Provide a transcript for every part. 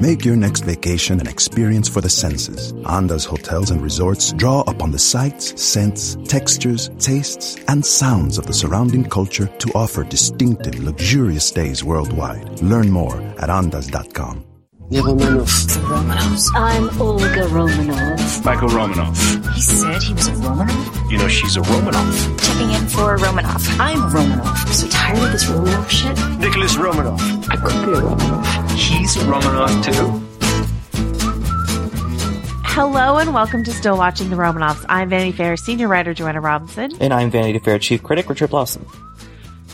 Make your next vacation an experience for the senses. Andaz hotels and resorts draw upon the sights, scents, textures, tastes, and sounds of the surrounding culture to offer distinctive, luxurious stays worldwide. Learn more at andaz.com. The Romanovs. The Romanovs. I'm Olga Romanov. Michael Romanov. He said he was a Romanov? You know she's a Romanov. Checking in for Romanov. I'm a Romanov. I'm so tired of this Romanov shit. Nicholas Romanov. I could be a Romanov. He's Romanov too. Hello and welcome to Still Watching the Romanoffs. I'm Vanity Fair senior writer Joanna Robinson. And I'm Vanity Fair chief critic Richard Lawson.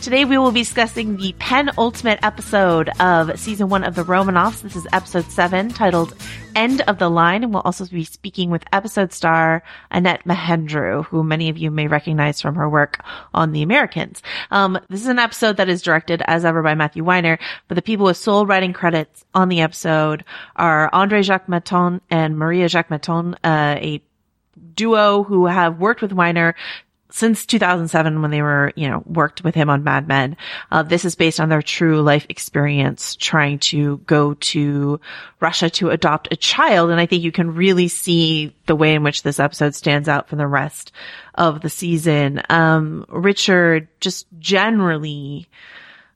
Today we will be discussing the penultimate episode of season one of the Romanoffs. This is episode seven titled End of the Line. And we'll also be speaking with episode star Annet Mahendru, who many of you may recognize from her work on The Americans. Um, this is an episode that is directed as ever by Matthew Weiner, but the people with sole writing credits on the episode are Andre Jacquemetton and Maria Jacquemetton, uh, a duo who have worked with Weiner since 2007 when they were, you know, worked with him on Mad Men. Uh, this is based on their true life experience trying to go to Russia to adopt a child. And I think you can really see the way in which this episode stands out from the rest of the season. Um, Richard, just generally,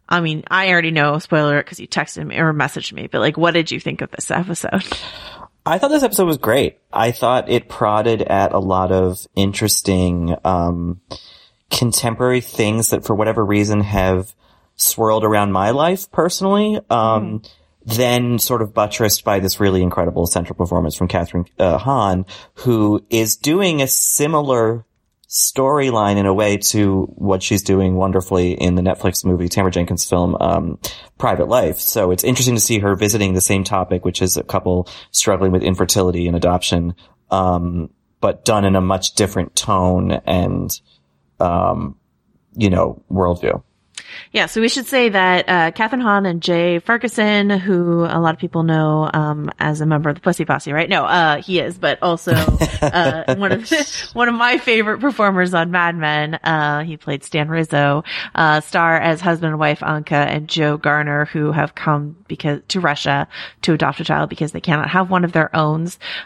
I mean, I already know, spoiler, because you texted me or messaged me, but like, what did you think of this episode? I thought this episode was great. I thought it prodded at a lot of interesting, um, contemporary things that for whatever reason have swirled around my life personally. Um, mm. then sort of buttressed by this really incredible central performance from Kathryn uh, Hahn, who is doing a similar storyline in a way to what she's doing wonderfully in the Netflix movie Tamara Jenkins film um, Private Life. So it's interesting to see her visiting the same topic, which is a couple struggling with infertility and adoption, um, but done in a much different tone and um, you know worldview. Yeah, so we should say that uh, Kathryn Hahn and Jay Ferguson, who a lot of people know um, as a member of the Pussy Posse, right? No, uh, he is, but also uh, one of one of my favorite performers on Mad Men. Uh, he played Stan Rizzo, uh, star as husband and wife Anka and Joe Garner, who have come because to Russia to adopt a child because they cannot have one of their own.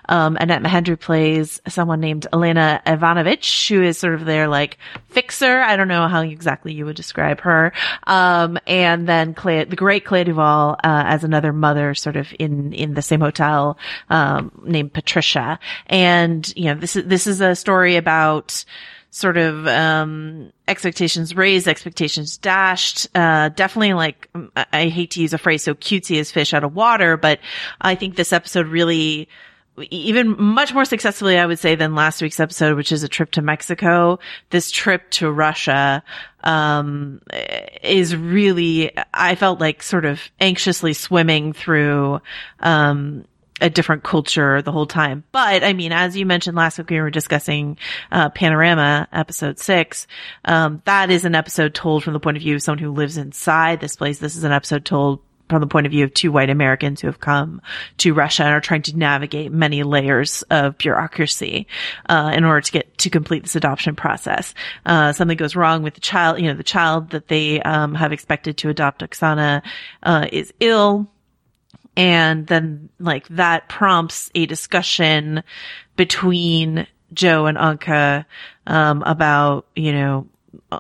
Um, Annet Mahendru plays someone named Elena Ivanovich, who is sort of their like fixer. I don't know how exactly you would describe her. Um, and then Clea, the great Clea Duvall, uh, as another mother sort of in, in the same hotel, um, named Patricia. And, you know, this is, this is a story about, sort of um, expectations raised, expectations dashed. Uh, definitely, like I hate to use a phrase so cutesy as fish out of water, but I think this episode really even much more successfully, I would say, than last week's episode, which is a trip to Mexico. This trip to Russia, um, is really, I felt like sort of anxiously swimming through, um, a different culture the whole time. But I mean, as you mentioned last week, we were discussing, uh, Panorama episode six. Um, that is an episode told from the point of view of someone who lives inside this place. This is an episode told from the point of view of two white Americans who have come to Russia and are trying to navigate many layers of bureaucracy uh, in order to get to complete this adoption process. Uh, something goes wrong with the child. You know, the child that they um, have expected to adopt, Oksana, uh, is ill. And then like that prompts a discussion between Joe and Anka, um, about, you know,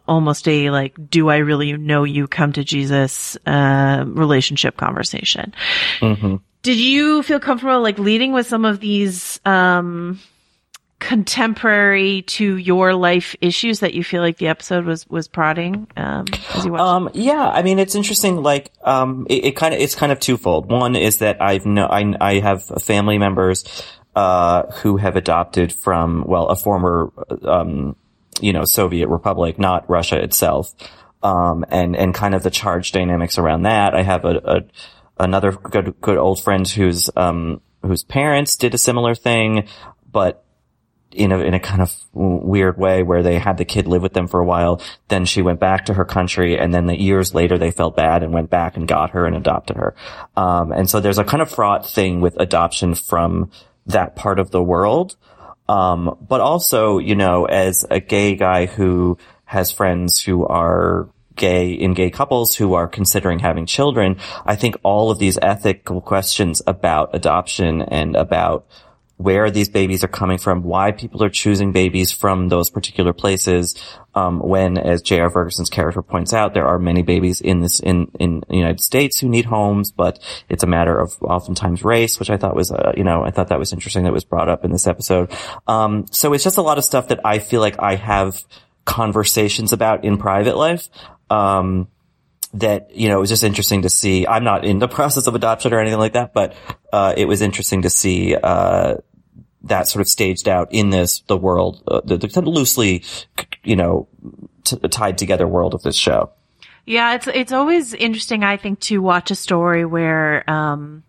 almost a like, do I really know you come to Jesus, uh, relationship conversation. Mm-hmm. Did you feel comfortable like leading with some of these, um, contemporary to your life issues that you feel like the episode was was prodding um, as you? Um, yeah, I mean, it's interesting. Like, um, it, it kind of it's kind of twofold. One is that I've no, I I have family members uh, who have adopted from well a former um, you know Soviet republic, not Russia itself, um, and and kind of the charge dynamics around that. I have a, a another good good old friend whose um whose parents did a similar thing, but in a, in a kind of weird way where they had the kid live with them for a while. Then she went back to her country and then the years later they felt bad and went back and got her and adopted her. Um, and so there's a kind of fraught thing with adoption from that part of the world. Um, but also, you know, as a gay guy who has friends who are gay in gay couples who are considering having children, I think all of these ethical questions about adoption and about where these babies are coming from, why people are choosing babies from those particular places. Um, when, as J.R. Ferguson's character points out, there are many babies in this in in the United States who need homes, but it's a matter of oftentimes race, which I thought was, uh, you know, I thought that was interesting that was brought up in this episode. Um, so it's just a lot of stuff that I feel like I have conversations about in private life. Um, that, you know, it was just interesting to see. I'm not in the process of adoption or anything like that, but, uh, it was interesting to see, uh, that sort of staged out in this, the world, uh, the, the loosely, you know, t- tied together world of this show. Yeah, it's it's always interesting, I think, to watch a story where um,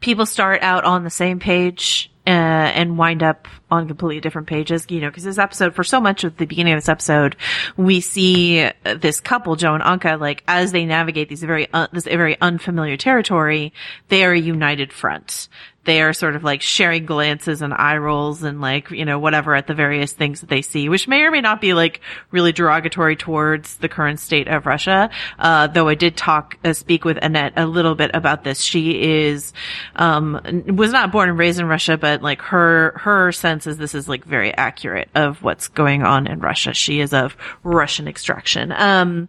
people start out on the same page uh, and wind up on completely different pages. You know, because this episode, for so much of the beginning of this episode, we see this couple, Joe and Anka, like as they navigate these very un- this very unfamiliar territory, they are a united front they are sort of like sharing glances and eye rolls and like, you know, whatever at the various things that they see, which may or may not be like really derogatory towards the current state of Russia. Uh, though I did talk, uh, speak with Annet a little bit about this. She is, um, was not born and raised in Russia, but like her, her sense is this is like very accurate of what's going on in Russia. She is of Russian extraction. Um,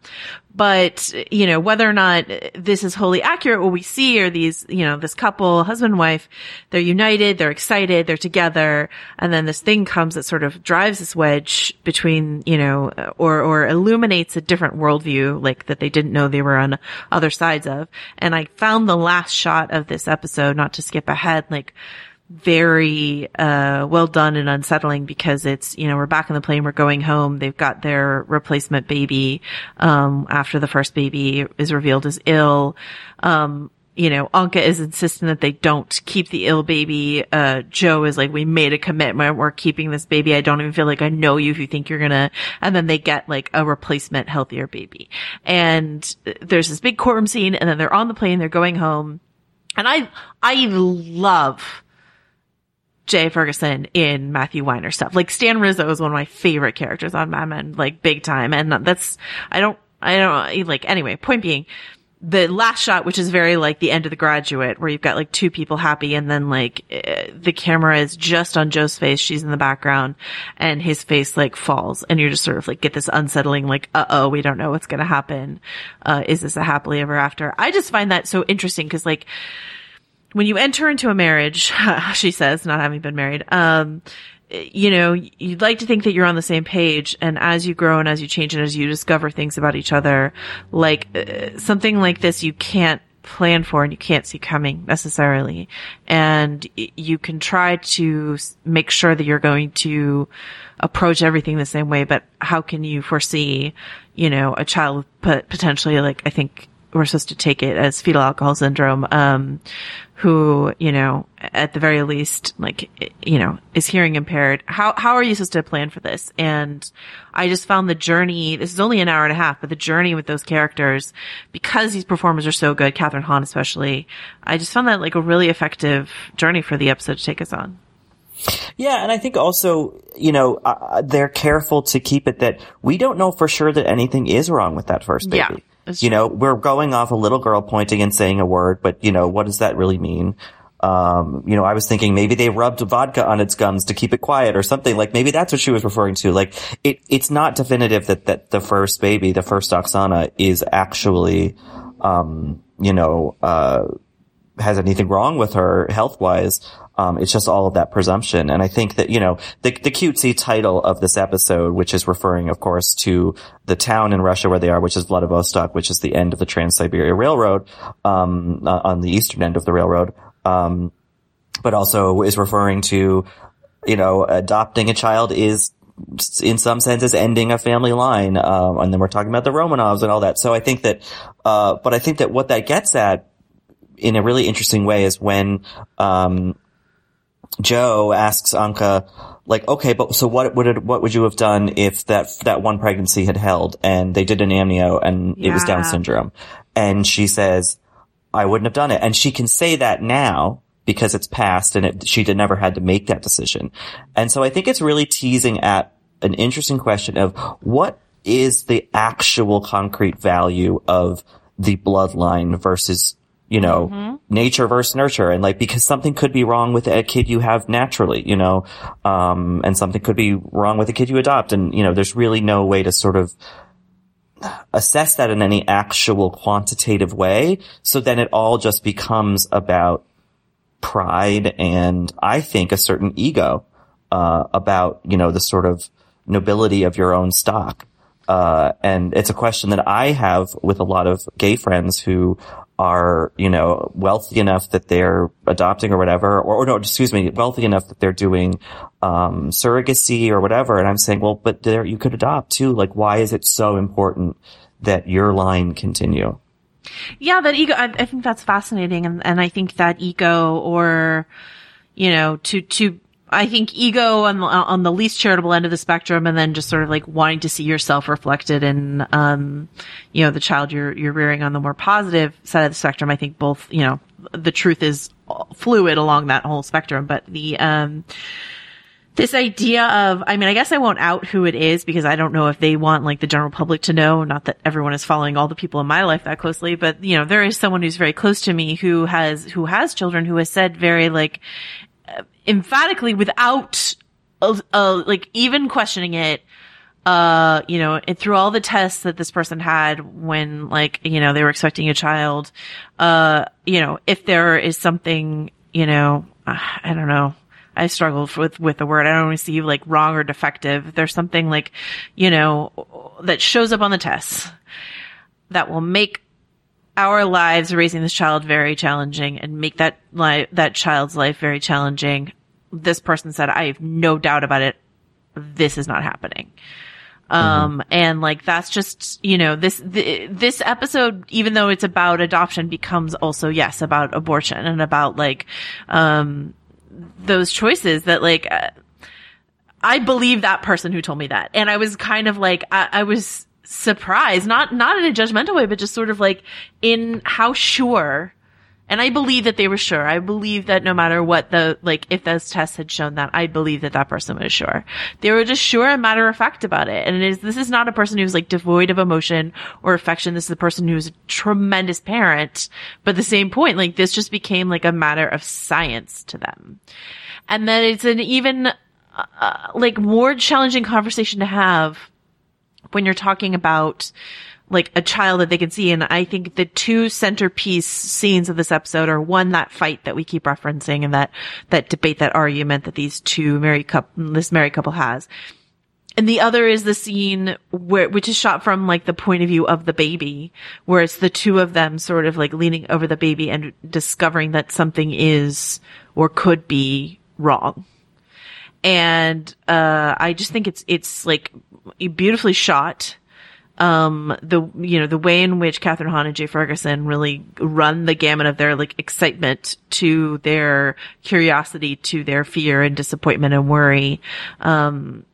but, you know, whether or not this is wholly accurate, what we see are these, you know, this couple, husband and wife, they're united, they're excited, they're together. And then this thing comes that sort of drives this wedge between, you know, or, or illuminates a different worldview, like that they didn't know they were on other sides of. And I found the last shot of this episode, not to skip ahead, like, very uh well done and unsettling because it's you know we're back on the plane we're going home they've got their replacement baby um after the first baby is revealed as ill. Um you know Anka is insisting that they don't keep the ill baby. Uh Joe is like we made a commitment. We're keeping this baby. I don't even feel like I know you if you think you're gonna and then they get like a replacement healthier baby. And there's this big courtroom scene and then they're on the plane they're going home. And I I love Jay Ferguson in Matthew Weiner stuff. Like Stan Rizzo is one of my favorite characters on Mad Men, like big time. And that's, I don't, I don't, like, anyway, point being, the last shot, which is very like the end of the graduate, where you've got like two people happy and then like uh, the camera is just on Joe's face. She's in the background and his face like falls and you're just sort of like get this unsettling, like, uh oh, we don't know what's to happen. Uh, is this a happily ever after? I just find that so interesting because like, when you enter into a marriage, she says, not having been married, um, you know, you'd like to think that you're on the same page. And as you grow and as you change and as you discover things about each other, like uh, something like this, you can't plan for and you can't see coming necessarily. And you can try to make sure that you're going to approach everything the same way, but how can you foresee, you know, a child potentially like, I think we're supposed to take it as fetal alcohol syndrome, um, who, you know, at the very least, like, you know, is hearing impaired. How, how are you supposed to plan for this? And I just found the journey, this is only an hour and a half, but the journey with those characters, because these performers are so good, Kathryn Hahn especially, I just found that like a really effective journey for the episode to take us on. Yeah, and I think also, you know, uh, they're careful to keep it that we don't know for sure that anything is wrong with that first baby. Yeah, that's you know, we're going off a little girl pointing and saying a word, but you know, what does that really mean? Um, you know, I was thinking maybe they rubbed vodka on its gums to keep it quiet or something. Like maybe that's what she was referring to. Like it, it's not definitive that, that the first baby, the first Oksana is actually, um, you know, uh, has anything wrong with her health wise. Um, it's just all of that presumption. And I think that, you know, the, the cutesy title of this episode, which is referring, of course, to the town in Russia where they are, which is Vladivostok, which is the end of the Trans-Siberia Railroad, um, uh, on the eastern end of the railroad. Um, but also is referring to, you know, adopting a child is in some senses ending a family line. Um, and then we're talking about the Romanovs and all that. So I think that, uh, but I think that what that gets at in a really interesting way is when, um, Joe asks Anka, like, okay, but so what would it, what would you have done if that that one pregnancy had held and they did an amnio and it was Down syndrome? And she says, I wouldn't have done it. And she can say that now because it's past and it, she did never had to make that decision. And so I think it's really teasing at an interesting question of what is the actual concrete value of the bloodline versus you know, nature versus nurture. And like, because something could be wrong with a kid you have naturally, you know, um, and something could be wrong with a kid you adopt. And, you know, there's really no way to sort of assess that in any actual quantitative way. So then it all just becomes about pride and I think a certain ego, uh, about, you know, the sort of nobility of your own stock. Uh, and it's a question that I have with a lot of gay friends who are, you know, wealthy enough that they're adopting or whatever, or, or no, excuse me, wealthy enough that they're doing, um, surrogacy or whatever. And I'm saying, well, but there, you could adopt too. Like, why is it so important that your line continue? Yeah, that ego, I, I think that's fascinating. And, and I think that ego or, you know, to, to, I think ego on the, on the least charitable end of the spectrum and then just sort of like wanting to see yourself reflected in, um, you know, the child you're, you're rearing on the more positive side of the spectrum. I think both, you know, the truth is fluid along that whole spectrum, but the, um, this idea of, I mean, I guess I won't out who it is because I don't know if they want like the general public to know. Not that everyone is following all the people in my life that closely, but you know, there is someone who's very close to me who has, who has children who has said very like, emphatically without, uh, uh, like even questioning it, uh, you know, through all the tests that this person had when like, you know, they were expecting a child, uh, you know, if there is something, you know, I don't know. I struggle with, with the word. I don't see like wrong or defective. There's something like, you know, that shows up on the tests that will make our lives raising this child very challenging and make that li- that child's life very challenging. This person said, I have no doubt about it. This is not happening. Um, and like, that's just, you know, this, th- this episode, even though it's about adoption becomes also, yes, about abortion and about like, um, those choices that like, uh, I believe that person who told me that. And I was kind of like, I, I was surprised, not, not in a judgmental way, but just sort of like in how sure. And I believe that they were sure. I believe that no matter what the, like, if those tests had shown that, I believe that that person was sure. They were just sure and matter of fact about it. And it is, this is not a person who's like devoid of emotion or affection. This is a person who's a tremendous parent. But at the same point, like, this just became like a matter of science to them. And then it's an even, uh, like more challenging conversation to have when you're talking about like a child that they can see. And I think the two centerpiece scenes of this episode are one, that fight that we keep referencing and that, that debate, that argument that these two married couple, this married couple has. and the other is the scene where, which is shot from like the point of view of the baby, where it's the two of them sort of like leaning over the baby and discovering that something is or could be wrong. And, uh, I just think it's, it's like beautifully shot. Um, the, you know, the way in which Kathryn Hahn and Jay Ferguson really run the gamut of their like excitement to their curiosity to their fear and disappointment and worry. Um,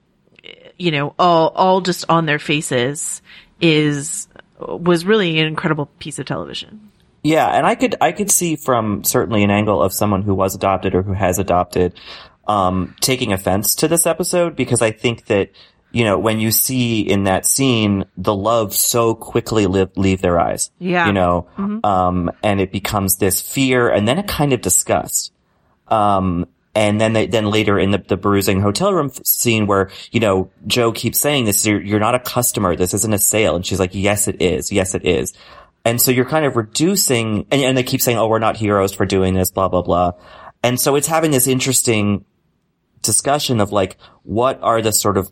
you know, all, all just on their faces is, was really an incredible piece of television. Yeah, and I could I could see from certainly an angle of someone who was adopted or who has adopted um, taking offense to this episode because I think that you know when you see in that scene the love so quickly leave, leave their eyes, Yeah. you know, um, and it becomes this fear and then a kind of disgust. Um, and then they, then later in the, the bruising hotel room f- scene where, you know, Joe keeps saying this, you're, you're not a customer. This isn't a sale. And she's like, yes, it is. Yes, it is. And so you're kind of reducing, and, and they keep saying, oh, we're not heroes for doing this, blah, blah, blah. And so it's having this interesting discussion of like, what are the sort of,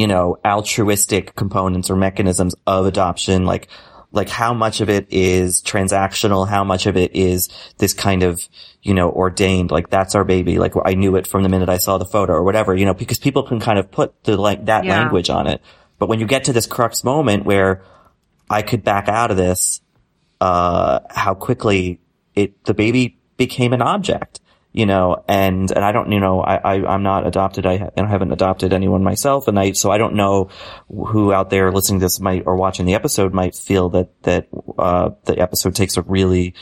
you know, altruistic components or mechanisms of adoption? Like, like how much of it is transactional? How much of it is this kind of, you know, ordained? Like that's our baby. Like I knew it from the minute I saw the photo or whatever, you know, because people can kind of put the like that Yeah. language on it. But when you get to this crux moment where I could back out of this, uh, how quickly it, the baby became an object, you know, and, and I don't, you know, I, I, I'm not adopted. I, I haven't adopted anyone myself. And I, so I don't know who out there listening to this might, or watching the episode might feel that, that, uh, the episode takes a really,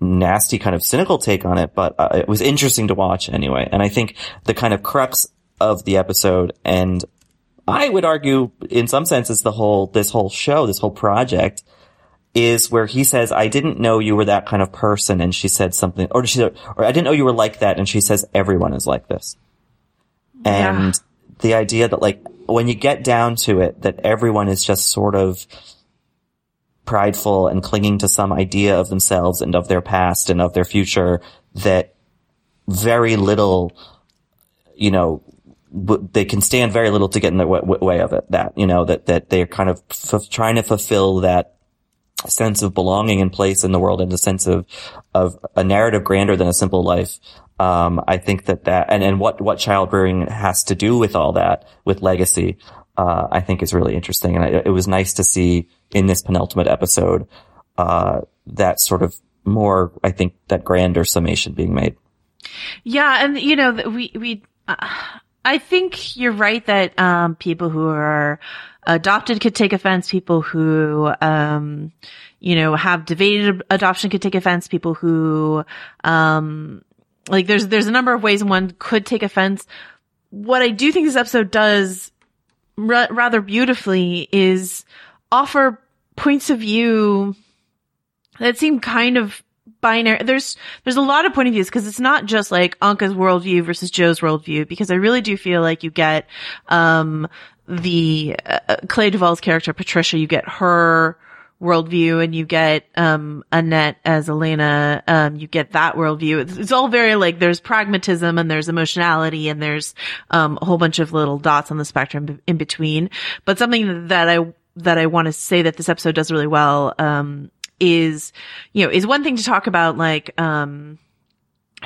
nasty kind of cynical take on it, but uh, it was interesting to watch anyway. And I think the kind of crux of the episode and I would argue in some senses the whole, this whole show, this whole project is where he says, I didn't know you were that kind of person. And she said something, or she or I didn't know you were like that. And she says, everyone is like this. And the idea that like, when you get down to it, that everyone is just sort of prideful and clinging to some idea of themselves and of their past and of their future that very little, you know, they can stand very little to get in the way of it. That, you know, that, that they're kind of f- trying to fulfill that sense of belonging and place in the world and a sense of, of a narrative grander than a simple life. Um, I think that that, and, and what, what child rearing has to do with all that, with legacy, uh, I think is really interesting. And it, it was nice to see in this penultimate episode, uh, that sort of more, I think, that grander summation being made. Yeah, and you know, we we uh, I think you're right that um people who are adopted could take offense, people who um you know have debated adoption could take offense, people who um like there's there's a number of ways one could take offense. What I do think this episode does ra- rather beautifully is offer points of view that seem kind of binary. There's there's a lot of point of views because it's not just like Anka's worldview versus Joe's worldview. Because I really do feel like you get um the uh, Clea Duvall's character Patricia, you get her worldview, and you get um Annet as Elena. Um, you get that worldview. It's, it's all very like there's pragmatism and there's emotionality and there's um a whole bunch of little dots on the spectrum in between. But something that I that I want to say that this episode does really well um is you know is one thing to talk about like um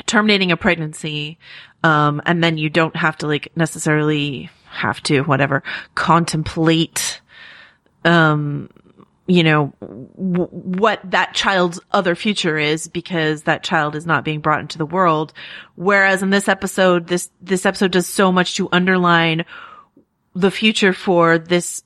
terminating a pregnancy um and then you don't have to like necessarily have to whatever contemplate um you know w- what that child's other future is because that child is not being brought into the world. Whereas in this episode this this episode does so much to underline the future for this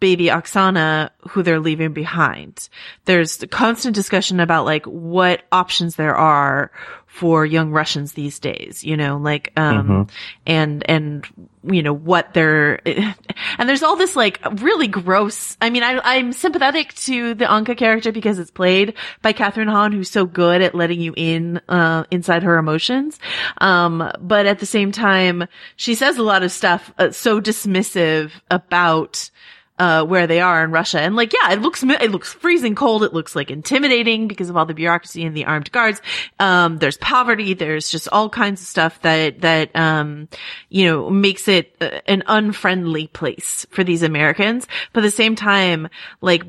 baby Oksana who they're leaving behind. There's the constant discussion about like what options there are for young Russians these days, you know, like, um, and, and, you know, what they're, and there's all this like really gross, I mean, I, I'm sympathetic to the Anka character because it's played by Kathryn Hahn, who's so good at letting you in, uh, inside her emotions. Um, but at the same time, she says a lot of stuff uh, so dismissive about, uh, where they are in Russia. And like, yeah, it looks, it looks freezing cold. It looks like intimidating because of all the bureaucracy and the armed guards. Um, there's poverty. There's just all kinds of stuff that, that, um, you know, makes it uh, an unfriendly place for these Americans. But at the same time, like,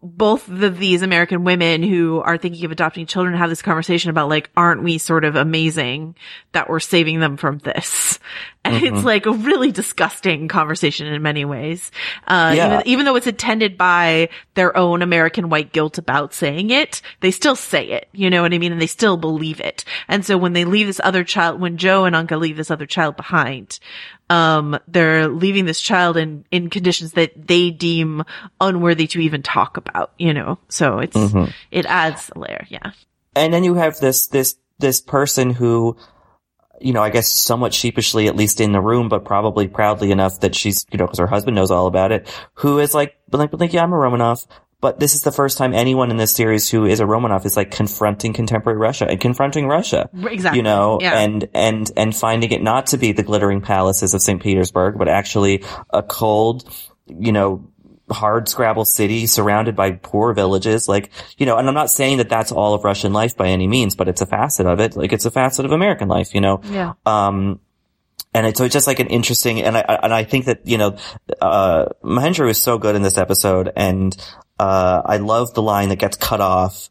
both of these American women who are thinking of adopting children have this conversation about like, aren't we sort of amazing that we're saving them from this? And Mm-hmm. it's like a really disgusting conversation in many ways. Uh, Yeah. even, even though it's attended by their own American white guilt about saying it, they still say it. You know what I mean? And they still believe it. And so when they leave this other child, when Joe and Anka leave this other child behind, um, they're leaving this child in, in conditions that they deem unworthy to even talk about, you know? So it's, Mm-hmm. it adds a layer. Yeah. and then you have this this this person who you know i guess somewhat sheepishly at least in the room but probably proudly enough that she's you know because her husband knows all about it who is like like like yeah i'm a romanov but this is the first time anyone in this series who is a romanov is like confronting contemporary russia and confronting russia Exactly. you know Yeah. and and and finding it not to be the glittering palaces of st petersburg but actually a cold you know hard scrabble city surrounded by poor villages like you know and i'm not saying that that's all of russian life by any means but it's a facet of it like it's a facet of american life you know Yeah. um and it's, so it's just like an interesting, and I, I- and I think that, you know, uh, Mahendru was so good in this episode and, uh, I love the line that gets cut off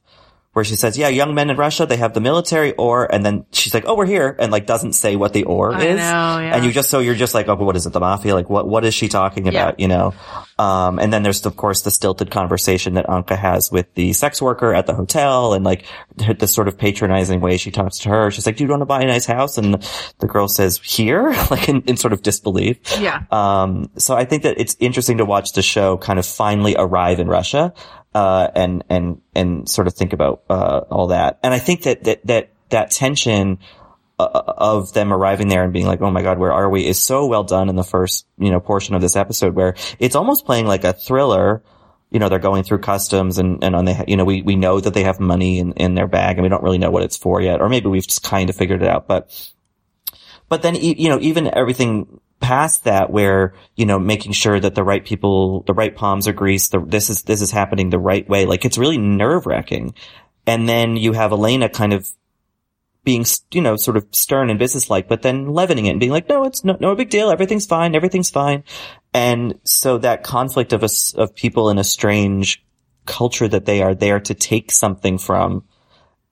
where she says, yeah, young men in Russia, they have the military or, and then she's like, oh, we're here, and like doesn't say what the or I is. know, yeah. And you just, so you're just like, oh, but what is it, the mafia? Like, what, what is she talking about, you know? Um, and then there's, of course, the stilted conversation that Anka has with the sex worker at the hotel and like the sort of patronizing way she talks to her. She's like, do you want to buy a nice house? And the girl says, here? like in, in sort of disbelief. Yeah. Um, so I think that it's interesting to watch the show kind of finally arrive in Russia, uh, and, and, and sort of think about, uh, all that. And I think that, that, that, that tension, uh, of them arriving there and being like, oh my God, where are we is so well done in the first, you know, portion of this episode where it's almost playing like a thriller. You know, they're going through customs and, and on the, you know, we, we know that they have money in, in their bag and we don't really know what it's for yet. Or maybe we've just kind of figured it out, but, but then, you know, even everything past that where, you know, making sure that the right people, the right palms are greased, the, this is, this is happening the right way. Like it's really nerve wracking. And then you have Elena kind of being, you know, sort of stern and businesslike, but then leavening it and being like, no, it's no, no big deal. Everything's fine. Everything's fine. And so that conflict of us, of people in a strange culture that they are there to take something from.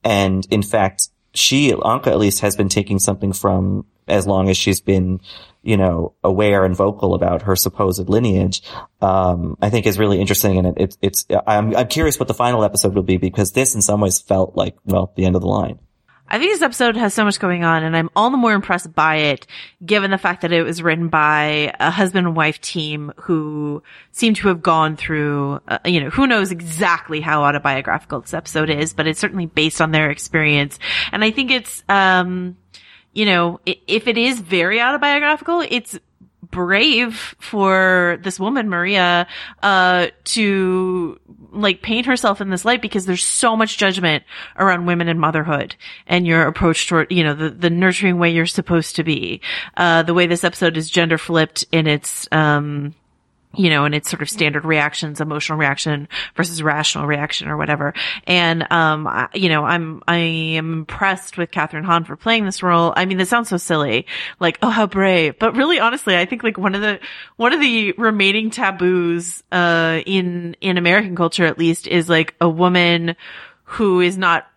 And in fact, she, Anka at least has been taking something from as long as she's been, you know, aware and vocal about her supposed lineage, um, I think is really interesting. And it, it, it's, I'm, I'm curious what the final episode will be because this in some ways felt like, well, the end of the line. I think this episode has so much going on and I'm all the more impressed by it given the fact that it was written by a husband and wife team who seem to have gone through, uh, you know, who knows exactly how autobiographical this episode is, but it's certainly based on their experience. And I think it's, um, you know, if it is very autobiographical, it's brave for this woman, Maria, uh, to like paint herself in this light because there's so much judgment around women and motherhood and your approach toward, you know, the, the nurturing way you're supposed to be. Uh, the way this episode is gender flipped in its, um, you know, and it's sort of standard reactions, emotional reaction versus rational reaction or whatever. And, um, I, you know, I'm, I am impressed with Kathryn Hahn for playing this role. I mean, this sounds so silly, like, oh, how brave. But really, honestly, I think like one of the, one of the remaining taboos, uh, in, in American culture at least is like a woman who is not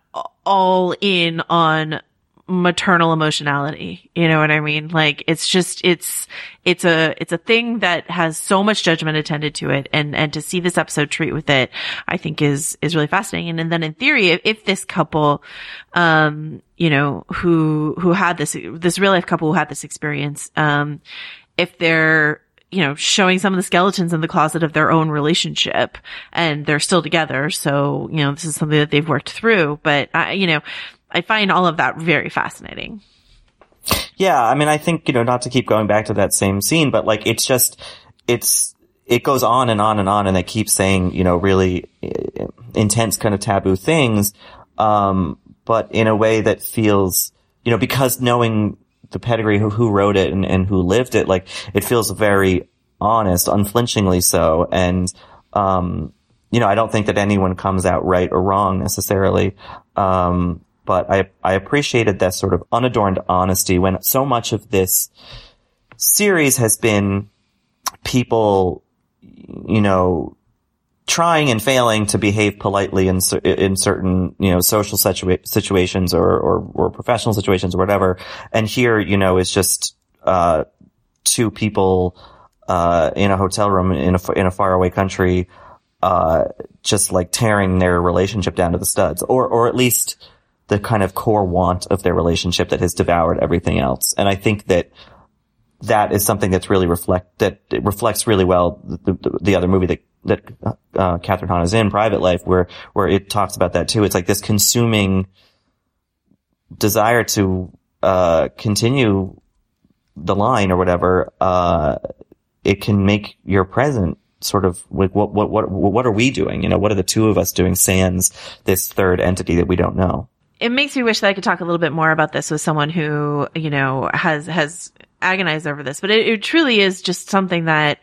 all in on maternal emotionality. You know what I mean? Like it's just, it's, it's a, it's a thing that has so much judgment attended to it. And, and to see this episode treat with it, I think is, is really fascinating. And then in theory, if, if this couple, um, you know, who, who had this, this real life couple who had this experience, um, if they're, you know, showing some of the skeletons in the closet of their own relationship and they're still together. So, you know, this is something that they've worked through, but I, you know, I find all of that very fascinating. Yeah, I mean, I think, you know, not to keep going back to that same scene, but like, it's just, it's, it goes on and on and on and they keep saying, you know, really uh, intense kind of taboo things, um, but in a way that feels, you know, because knowing the pedigree who, who wrote it and, and who lived it, like, it feels very honest, unflinchingly so. And, um, you know, I don't think that anyone comes out right or wrong necessarily. Um, but I, I appreciated that sort of unadorned honesty when so much of this series has been people, you know, trying and failing to behave politely in in certain you know social situa- situations or, or, or professional situations or whatever. And here, you know, it's just uh, two people uh, in a hotel room in a in a faraway country, uh, just like tearing their relationship down to the studs, or or at least the kind of core want of their relationship that has devoured everything else. And I think that that is something that's really reflect that reflects really well the, the, the other movie that that uh, Kathryn Hahn is in, Private Life, where where it talks about that too. It's like this consuming desire to uh, continue the line or whatever. Uh, it can make your present sort of like what what what what are we doing? You know, what are the two of us doing? Sans this third entity that we don't know. It makes me wish that I could talk a little bit more about this with someone who you know has has agonized over this, but it, it truly is just something that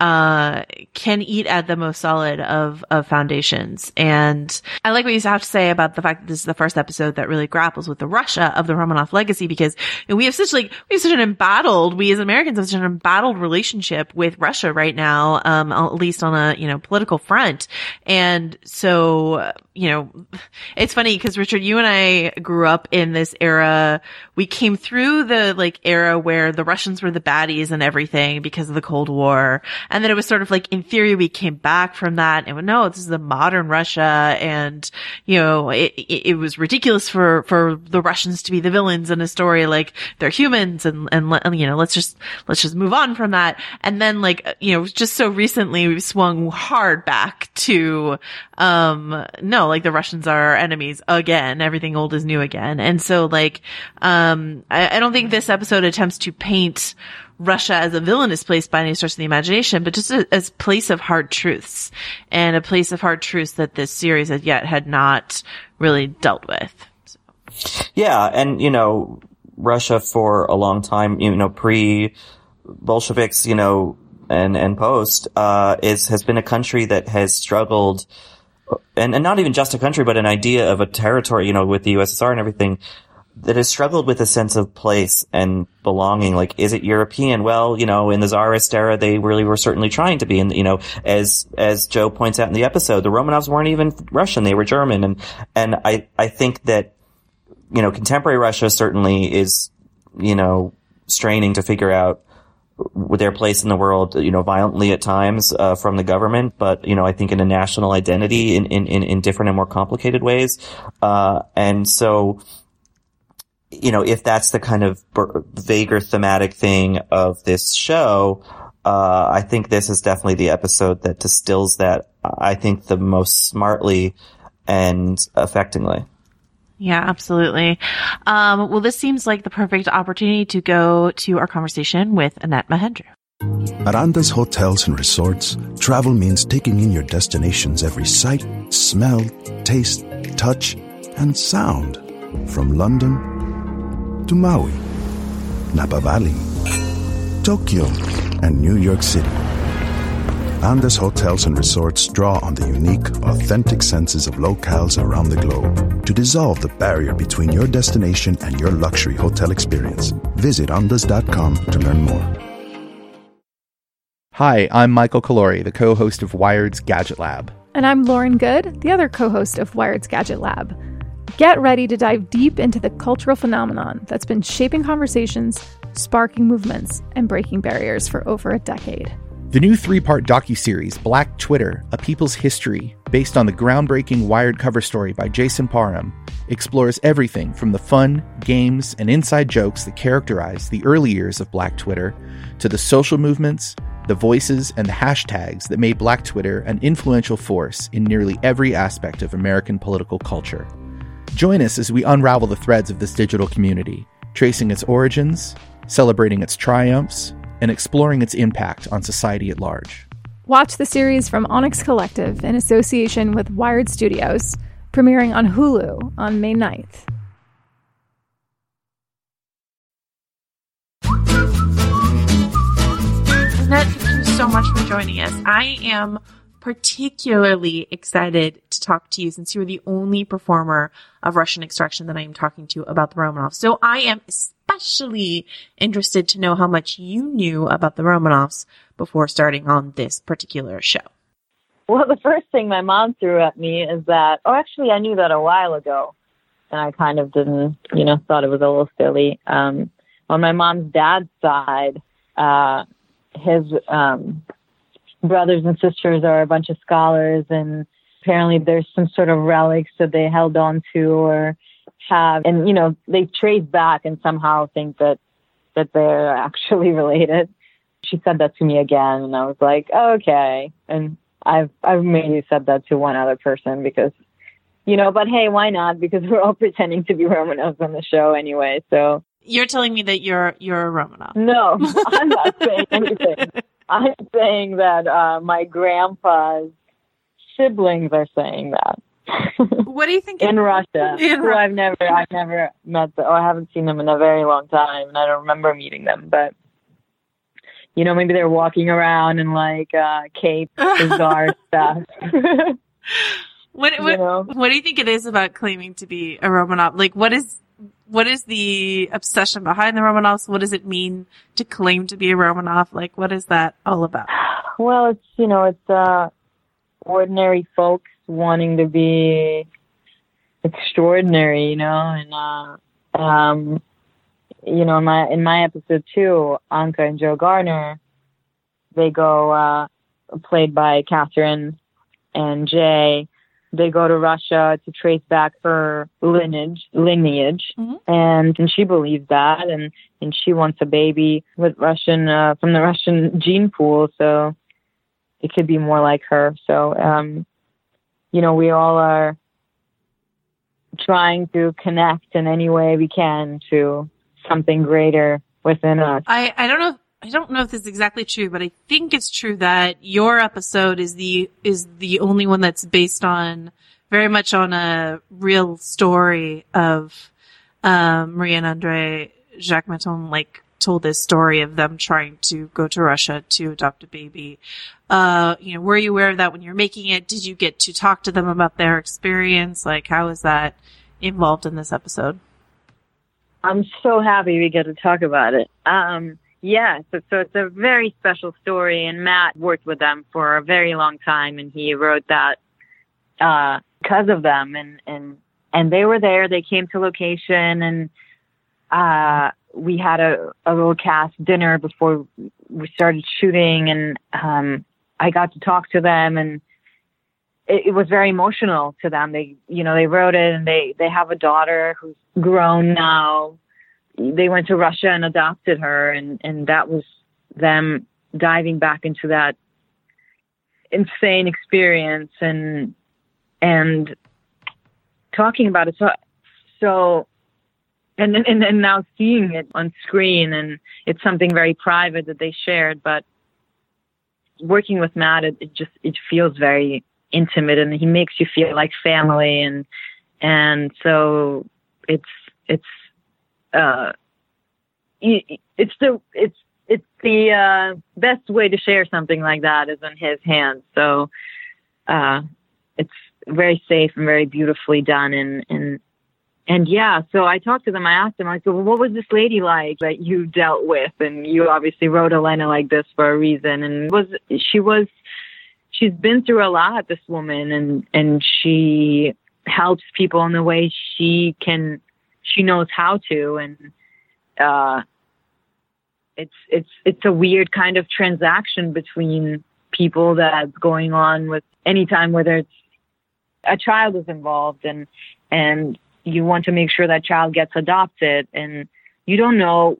uh, can eat at the most solid of, of foundations. And I like what you have to say about the fact that this is the first episode that really grapples with the Russia of the Romanov legacy because we have such like, we have such an embattled, we as Americans have such an embattled relationship with Russia right now, um, at least on a, you know, political front. And so, you know, it's funny because Richard, you and I grew up in this era. We came through the like era where the Russians were the baddies and everything because of the Cold War. And then it was sort of like, in theory, we came back from that and no, this is the modern Russia. And, you know, it, it, it, was ridiculous for, for the Russians to be the villains in a story. Like they're humans and, and, you know, let's just, let's just move on from that. And then like, you know, just so recently we've swung hard back to, um, no, like the Russians are our enemies again. Everything old is new again. And so like, um, I, I don't think this episode attempts to paint Russia as a villainous place by any stretch of the imagination, but just a, as place of hard truths and a place of hard truths that this series as yet had not really dealt with. So. Yeah. And, you know, Russia for a long time, you know, pre Bolsheviks, you know, and, and post, uh, is, has been a country that has struggled and, and not even just a country, but an idea of a territory, you know, with the USSR and everything that has struggled with a sense of place and belonging. Like, is it European? Well, you know, in the Tsarist era, they really were certainly trying to be. And, you know, as, as Joe points out in the episode, the Romanovs weren't even Russian. They were German. And, and I, I think that, you know, contemporary Russia certainly is, you know, straining to figure out their place in the world, you know, violently at times uh, from the government, but you know, I think in a national identity in in in, different and more complicated ways. Uh, and so, you know, if that's the kind of vaguer thematic thing of this show, uh, I think this is definitely the episode that distills that, I think, the most smartly and affectingly. Yeah, absolutely. Um, well, this seems like the perfect opportunity to go to our conversation with Annet Mahendru. At Andaz Hotels and Resorts, travel means taking in your destination's every sight, smell, taste, touch, and sound. From London to Maui, Napa Valley, Tokyo, and New York City. Andaz Hotels and Resorts draw on the unique, authentic senses of locales around the globe to dissolve the barrier between your destination and your luxury hotel experience. Visit Andaz.com to learn more. Hi, I'm Michael Calore, the co host of Wired's Gadget Lab. And I'm Lauren Goode, the other co host of Wired's Gadget Lab. Get ready to dive deep into the cultural phenomenon that's been shaping conversations, sparking movements, and breaking barriers for over a decade. The new three-part docu-series Black Twitter: A People's History, based on the groundbreaking Wired cover story by Jason Parham, explores everything from the fun, games, and inside jokes that characterize the early years of Black Twitter to the social movements, the voices, and the hashtags that made Black Twitter an influential force in nearly every aspect of American political culture. Join us as we unravel the threads of this digital community, tracing its origins, celebrating its triumphs, and exploring its impact on society at large. Watch the series from Onyx Collective in association with Wired Studios, premiering on Hulu on May 9th. Annet, so much for joining us. I am particularly excited to talk to you since you're the only performer of Russian extraction that I am talking to about the Romanoffs. So I am especially interested to know how much you knew about the Romanovs before starting on this particular show. Well, the first thing my mom threw at me is that, oh, actually, I knew that a while ago. And I kind of didn't, you know, thought it was a little silly. Um, on my mom's dad's side, uh, his um, brothers and sisters are a bunch of scholars, and apparently there's some sort of relics that they held on to or have, and you know they trace back and somehow think that that they're actually related. She said that to me again, and I was like, okay. And I've I've maybe said that to one other person because, you know, but hey, why not? Because we're all pretending to be Romanovs on the show anyway, so you're telling me that you're you're a Romanov. No, I'm not saying anything. I'm saying that uh, my grandpa's siblings are saying that. what do you think in Russia? In I've never, I've never met them. Oh, I haven't seen them in a very long time, and I don't remember meeting them. But you know, maybe they're walking around in like uh, cape, bizarre stuff. what what, You know? what do you think it is about claiming to be a Romanov? Like, what is what is the obsession behind the Romanovs? What does it mean to claim to be a Romanov? Like, what is that all about? Well, it's you know, it's uh, ordinary folks wanting to be extraordinary, you know, and uh, um, you know, in my in my episode two, Anka and Joe Garner, they go uh, played by Kathryn and Jay. They go to Russia to trace back her lineage, lineage, and and she believes that, and and she wants a baby with Russian uh, from the Russian gene pool, so it could be more like her. So, um, you know, we all are trying to connect in any way we can to something greater within us. I, I don't know. I don't know if this is exactly true, but I think it's true that your episode is the is the only one that's based on very much on a real story of um, Maria and Andre Jacquemetton like told this story of them trying to go to Russia to adopt a baby. Uh, you know, were you aware of that when you're making it? Did you get to talk to them about their experience? Like, how is that involved in this episode? I'm so happy we get to talk about it. Um, yeah, so, so it's a very special story, and Matt worked with them for a very long time, and he wrote that uh, because of them, and and and they were there. They came to location, and uh, we had a, a little cast dinner before we started shooting, and um, I got to talk to them, and it, it was very emotional to them. They, you know, they wrote it, and they they have a daughter who's grown now. They went to Russia and adopted her, and and that was them diving back into that insane experience and and talking about it. So so and and and now seeing it on screen, and it's something very private that they shared, but working with Matt, it, it just it feels very intimate, and he makes you feel like family, and and so it's it's uh it's the it's it's the uh best way to share something like that is in his hands. So uh it's very safe and very beautifully done, and and and yeah, so I talked to them. I asked them, I said, well, what was this lady like that you dealt with? And you obviously wrote Elena like this for a reason. And was she was, she's been through a lot, this woman, and and she helps people in the way she can, she knows how to, and uh, it's it's it's a weird kind of transaction between people that's going on with any time whether it's a child is involved and and you want to make sure that child gets adopted and you don't know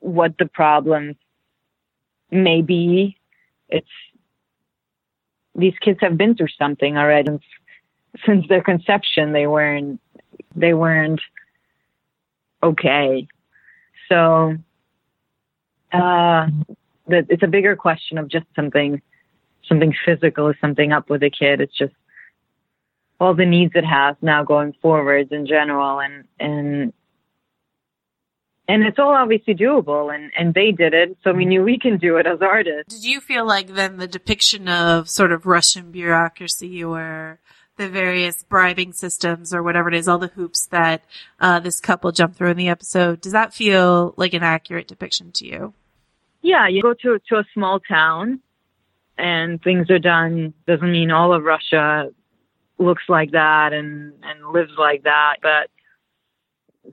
what the problems may be. It's these kids have been through something already since their conception. They weren't they weren't okay. So uh it's a bigger question of just something something physical is something up with a kid. It's just all the needs it has now going forwards in general and and and it's all obviously doable and and they did it. So we knew we can do it as artists. Did you feel like then the depiction of sort of Russian bureaucracy or the various bribing systems or whatever it is, all the hoops that uh, this couple jump through in the episode, does that feel like an accurate depiction to you? yeah you go to to a small town and things are done doesn't mean all of russia looks like that and and lives like that but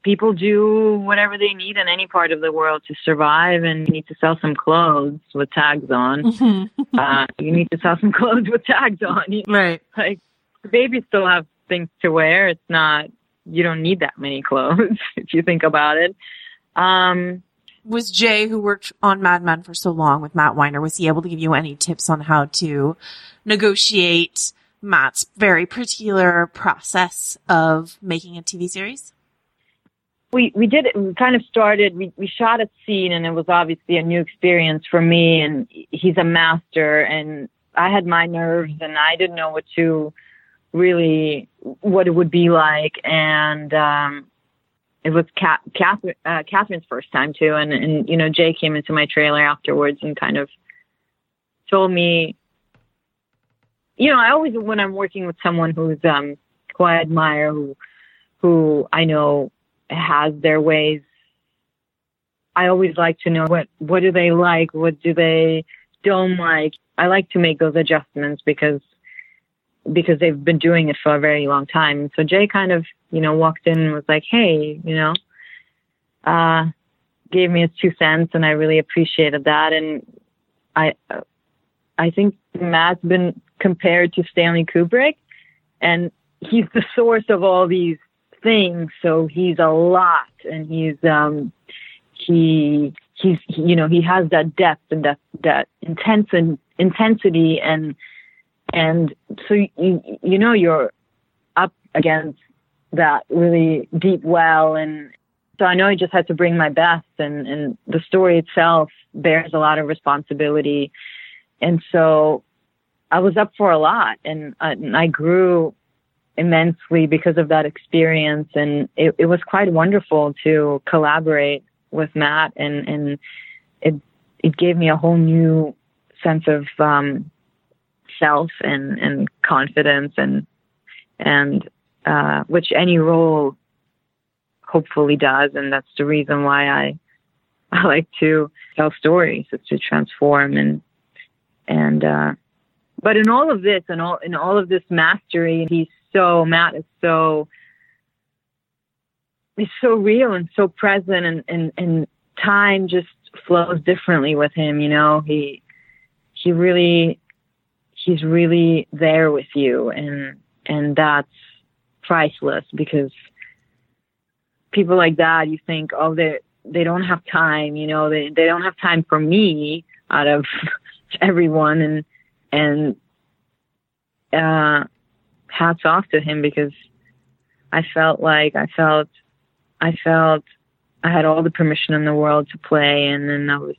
people do whatever they need in any part of the world to survive and you need to sell some clothes with tags on. Uh, you need to sell some clothes with tags on. Right. Like the babies still have things to wear it's not you don't need that many clothes if you think about it um Was Jay, who worked on Mad Men for so long with Matt Weiner, was he able to give you any tips on how to negotiate Matt's very particular process of making a TV series? we we did it we kind of started we we shot a scene and it was obviously a new experience for me and he's a master and i had my nerves and i didn't know what to really what it would be like and um it was uh, Kathryn's first time too, and and you know Jay came into my trailer afterwards and kind of told me, you know, I always when I'm working with someone who's um who I admire, who who I know has their ways. I always like to know what what do they like, what do they don't like. I like to make those adjustments because because they've been doing it for a very long time. So Jay kind of, you know, walked in and was like, "Hey, you know, uh, gave me his two cents, and I really appreciated that." And I, I think Matt's been compared to Stanley Kubrick, and he's the source of all these things. So he's a lot, and he's um, he he's you know he has that depth and that that intense and intensity and and so you you know you're up against that really deep well. And so I know I just had to bring my best and and the story itself bears a lot of responsibility. And so I was up for a lot and, and I grew immensely because of that experience. And it, it was quite wonderful to collaborate with Matt and and it it gave me a whole new sense of um self and and confidence and and uh which any role hopefully does. And that's the reason why I I like to tell stories is to transform and and uh but in all of this and all in all of this mastery he's so Matt is so he's so real and so present and and and time just flows differently with him you know? He he really he's really there with you and and that's priceless because people like that you think oh they they don't have time you know they they don't have time for me out of everyone and and uh hats off to him because I felt like I felt I felt I had all the permission in the world to play and then I was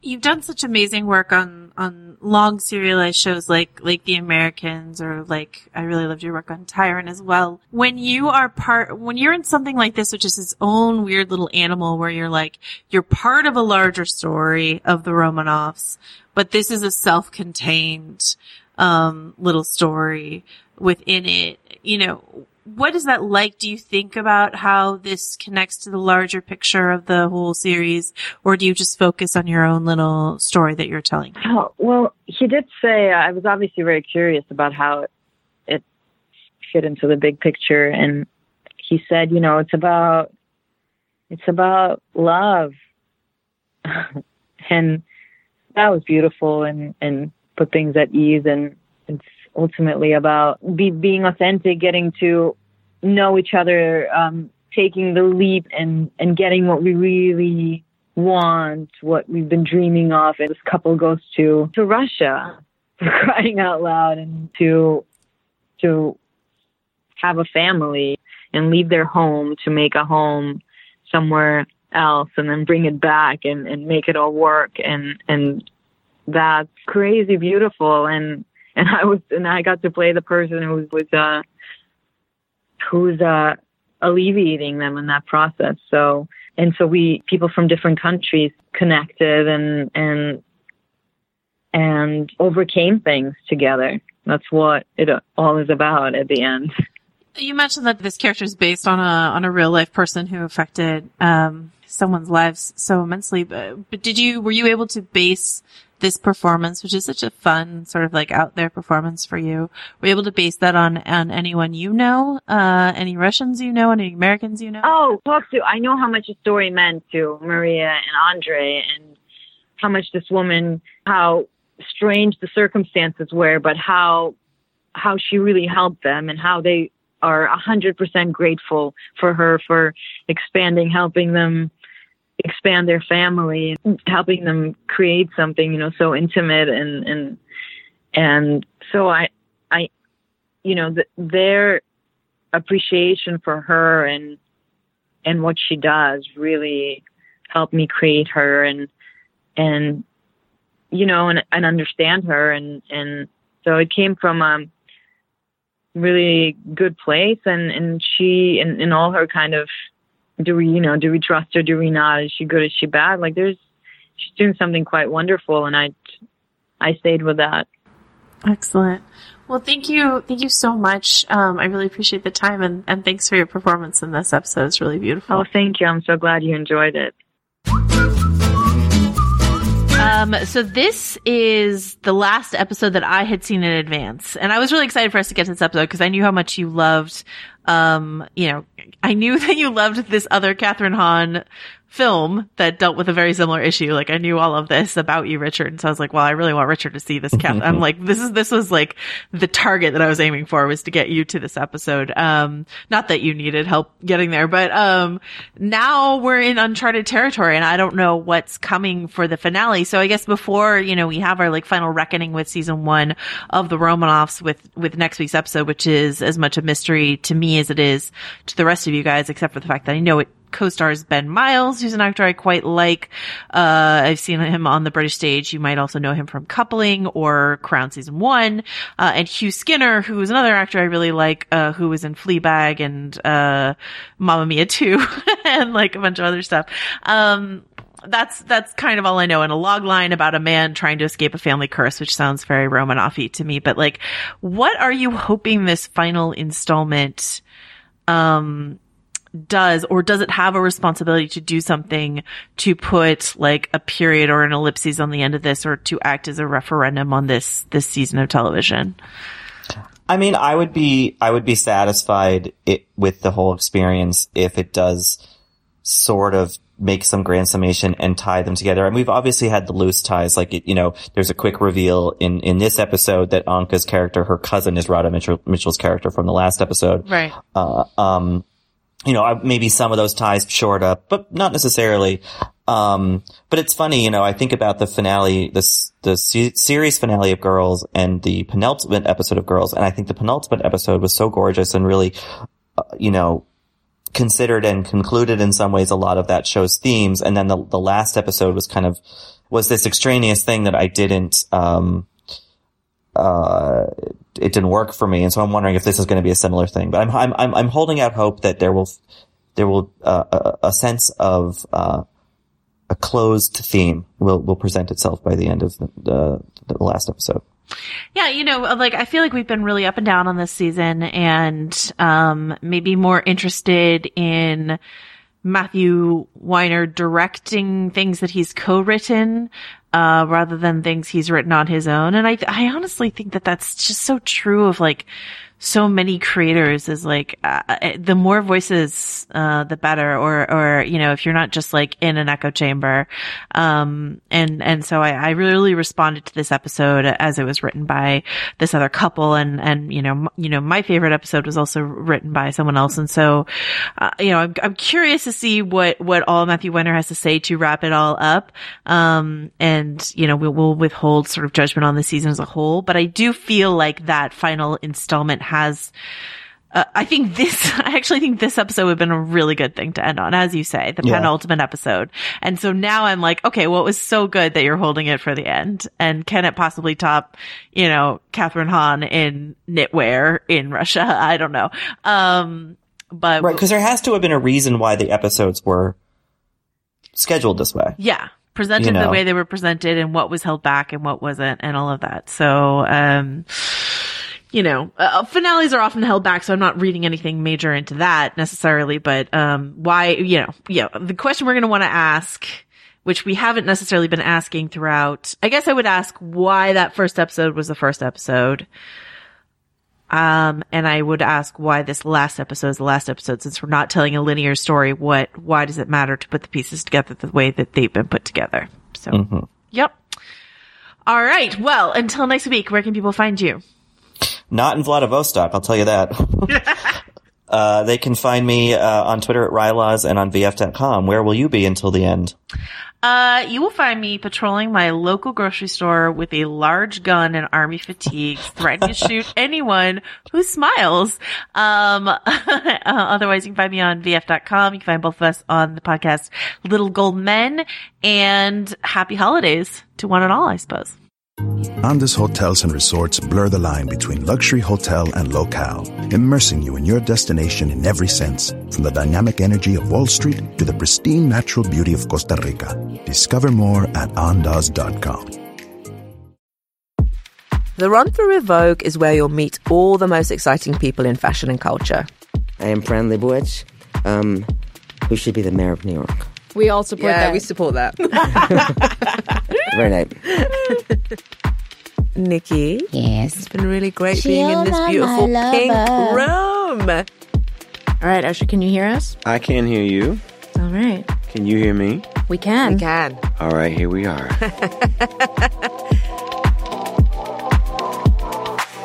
You've done such amazing work on on long serialized shows like like The Americans or like I really loved your work on Tyrant as well. When you are part when you're in something like this which is its own weird little animal where you're like you're part of a larger story of the Romanovs, but this is a self-contained um little story within it. You know, what is that like? Do you think about how this connects to the larger picture of the whole series, or do you just focus on your own little story that you're telling? Oh, well, he did say uh, I was obviously very curious about how it, it fit into the big picture, and he said, you know, it's about it's about love, and that was beautiful and and put things at ease, and it's ultimately about be, being authentic, getting to know each other, um, taking the leap and, and getting what we really want, what we've been dreaming of. And this couple goes to, to Russia for crying out loud and to, to have a family and leave their home to make a home somewhere else and then bring it back and, and make it all work. And, and that's crazy beautiful. And, and I was, and I got to play the person who was, uh, who's, uh, alleviating them in that process. So and so we people from different countries connected and and and overcame things together. That's what it all is about at the end. You mentioned that this character is based on a on a real life person who affected um, someone's lives so immensely. But, but did you were you able to base this performance, which is such a fun sort of like out there performance for you, were you able to base that on on anyone you know, uh, any Russians you know, any Americans you know? Oh, talk to. I know how much the story meant to Maria and Andre, and how much this woman, how strange the circumstances were, but how how she really helped them and how they are a hundred percent grateful for her for expanding, helping them expand their family, helping them create something, you know, so intimate and and and so I I you know the, their appreciation for her and and what she does really helped me create her and and you know and and understand her and and so it came from a really good place and and she and, and all her kind of do we you know do we trust her do we not is she good is she bad like there's she's doing something quite wonderful and i i stayed with that Excellent. Well, thank you. Thank you so much. Um, I really appreciate the time and, and thanks for your performance in this episode. It's really beautiful. oh thank you i'm so glad you enjoyed it Um, so this is the last episode that I had seen in advance, and I was really excited for us to get to this episode because I knew how much you loved. Um, you know, I knew that you loved this other Kathryn Hahn film that dealt with a very similar issue. Like I knew all of this about you, Richard. And so I was like, well, I really want Richard to see this. Cat. I'm like, this is, this was like the target that I was aiming for was to get you to this episode. Um, not that you needed help getting there, but, um, now we're in uncharted territory and I don't know what's coming for the finale. So I guess before, you know, we have our like final reckoning with season one of the Romanoffs with, with next week's episode, which is as much a mystery to me as it is to the rest of you guys, except for the fact that I know it co-stars Ben Miles, who's an actor I quite like. Uh, I've seen him on the British stage. You might also know him from Coupling or Crown season one. Uh, and Hugh Skinner, who is another actor I really like, uh, who was in Fleabag and, uh, Mamma Mia 2 and like a bunch of other stuff. Um, that's that's kind of all I know. And a log line about a man trying to escape a family curse, which sounds very Romanoff-y to me. But like, what are you hoping this final installment um does or does it have a responsibility to do something to put like a period or an ellipses on the end of this or to act as a referendum on this this season of television? I mean, I would be, I would be satisfied it, with the whole experience if it does sort of make some grand summation and tie them together. And we've obviously had the loose ties, like, it, you know, there's a quick reveal in, in this episode that Anka's character, her cousin is Radha Mitchell, Mitchell's character from the last episode. Right. Uh, um, you know, maybe some of those ties shored up, but not necessarily. Um, but it's funny, you know, I think about the finale, this, the series finale of Girls and the penultimate episode of Girls. And I think the penultimate episode was so gorgeous and really, uh, you know, considered and concluded in some ways a lot of that show's themes. And then the, the last episode was kind of, was this extraneous thing that I didn't, um, uh, it didn't work for me. And so I'm wondering if this is going to be a similar thing, but I'm, I'm, I'm, holding out hope that there will, there will, uh, a, a sense of, uh, a closed theme will, will present itself by the end of the, the, the last episode. Yeah, you know, like I feel like we've been really up and down on this season and um maybe more interested in Matthew Weiner directing things that he's co-written uh rather than things he's written on his own. And I I honestly think that that's just so true of like so many creators is like uh, the more voices uh, the better or or you know if you're not just like in an echo chamber. Um and and so I, I really responded to this episode as it was written by this other couple. And and you know m- you know my favorite episode was also written by someone else. And so uh, you know I'm, I'm curious to see what what all Matthew Weiner has to say to wrap it all up. Um and you know we will withhold sort of judgment on the season as a whole. But I do feel like that final installment has uh, I think this, I actually think this episode would have been a really good thing to end on, as you say, the Yeah. penultimate episode. And so now I'm like, okay, well, it was so good that you're holding it for the end. And can it possibly top, you know, Kathryn Hahn in knitwear in Russia? I don't know. Um, but Right, because there has to have been a reason why the episodes were scheduled this way. Yeah. Presented You the way they were presented and what was held back and what wasn't and all of that. So, um, you know, uh, finales are often held back, so I'm not reading anything major into that necessarily, but, um, why, you know, yeah, the question we're going to want to ask, which we haven't necessarily been asking throughout, I guess I would ask why that first episode was the first episode. Um, and I would ask why this last episode is the last episode, since we're not telling a linear story. What, why does it matter to put the pieces together the way that they've been put together? So, Mhm. yep. All right. Well, until next week, where can people find you? Not in Vladivostok, I'll tell you that. uh, they can find me uh, on Twitter at Rylaws and on VF.com. Where will you be until the end? Uh, you will find me patrolling my local grocery store with a large gun and army fatigues, threatening to shoot anyone who smiles. Um, otherwise you can find me on VF.com. You can find both of us on the podcast Little Gold Men and happy holidays to one and all, I suppose. Andaz Hotels and Resorts blur the line between luxury hotel and locale, immersing you in your destination in every sense, from the dynamic energy of Wall Street to the pristine natural beauty of Costa Rica. Discover more at andaz.com. The Run Through with Vogue is where you'll meet all the most exciting people in fashion and culture. I am Fran Lebowitz, um, who should be the mayor of New York. We all support yeah, that. we support that. Very nice. Nikki. Yes. It's been really great being in this beautiful pink room. All right, Usher, can you hear us? I can hear you. All right. Can you hear me? We can. We can. All right, here we are.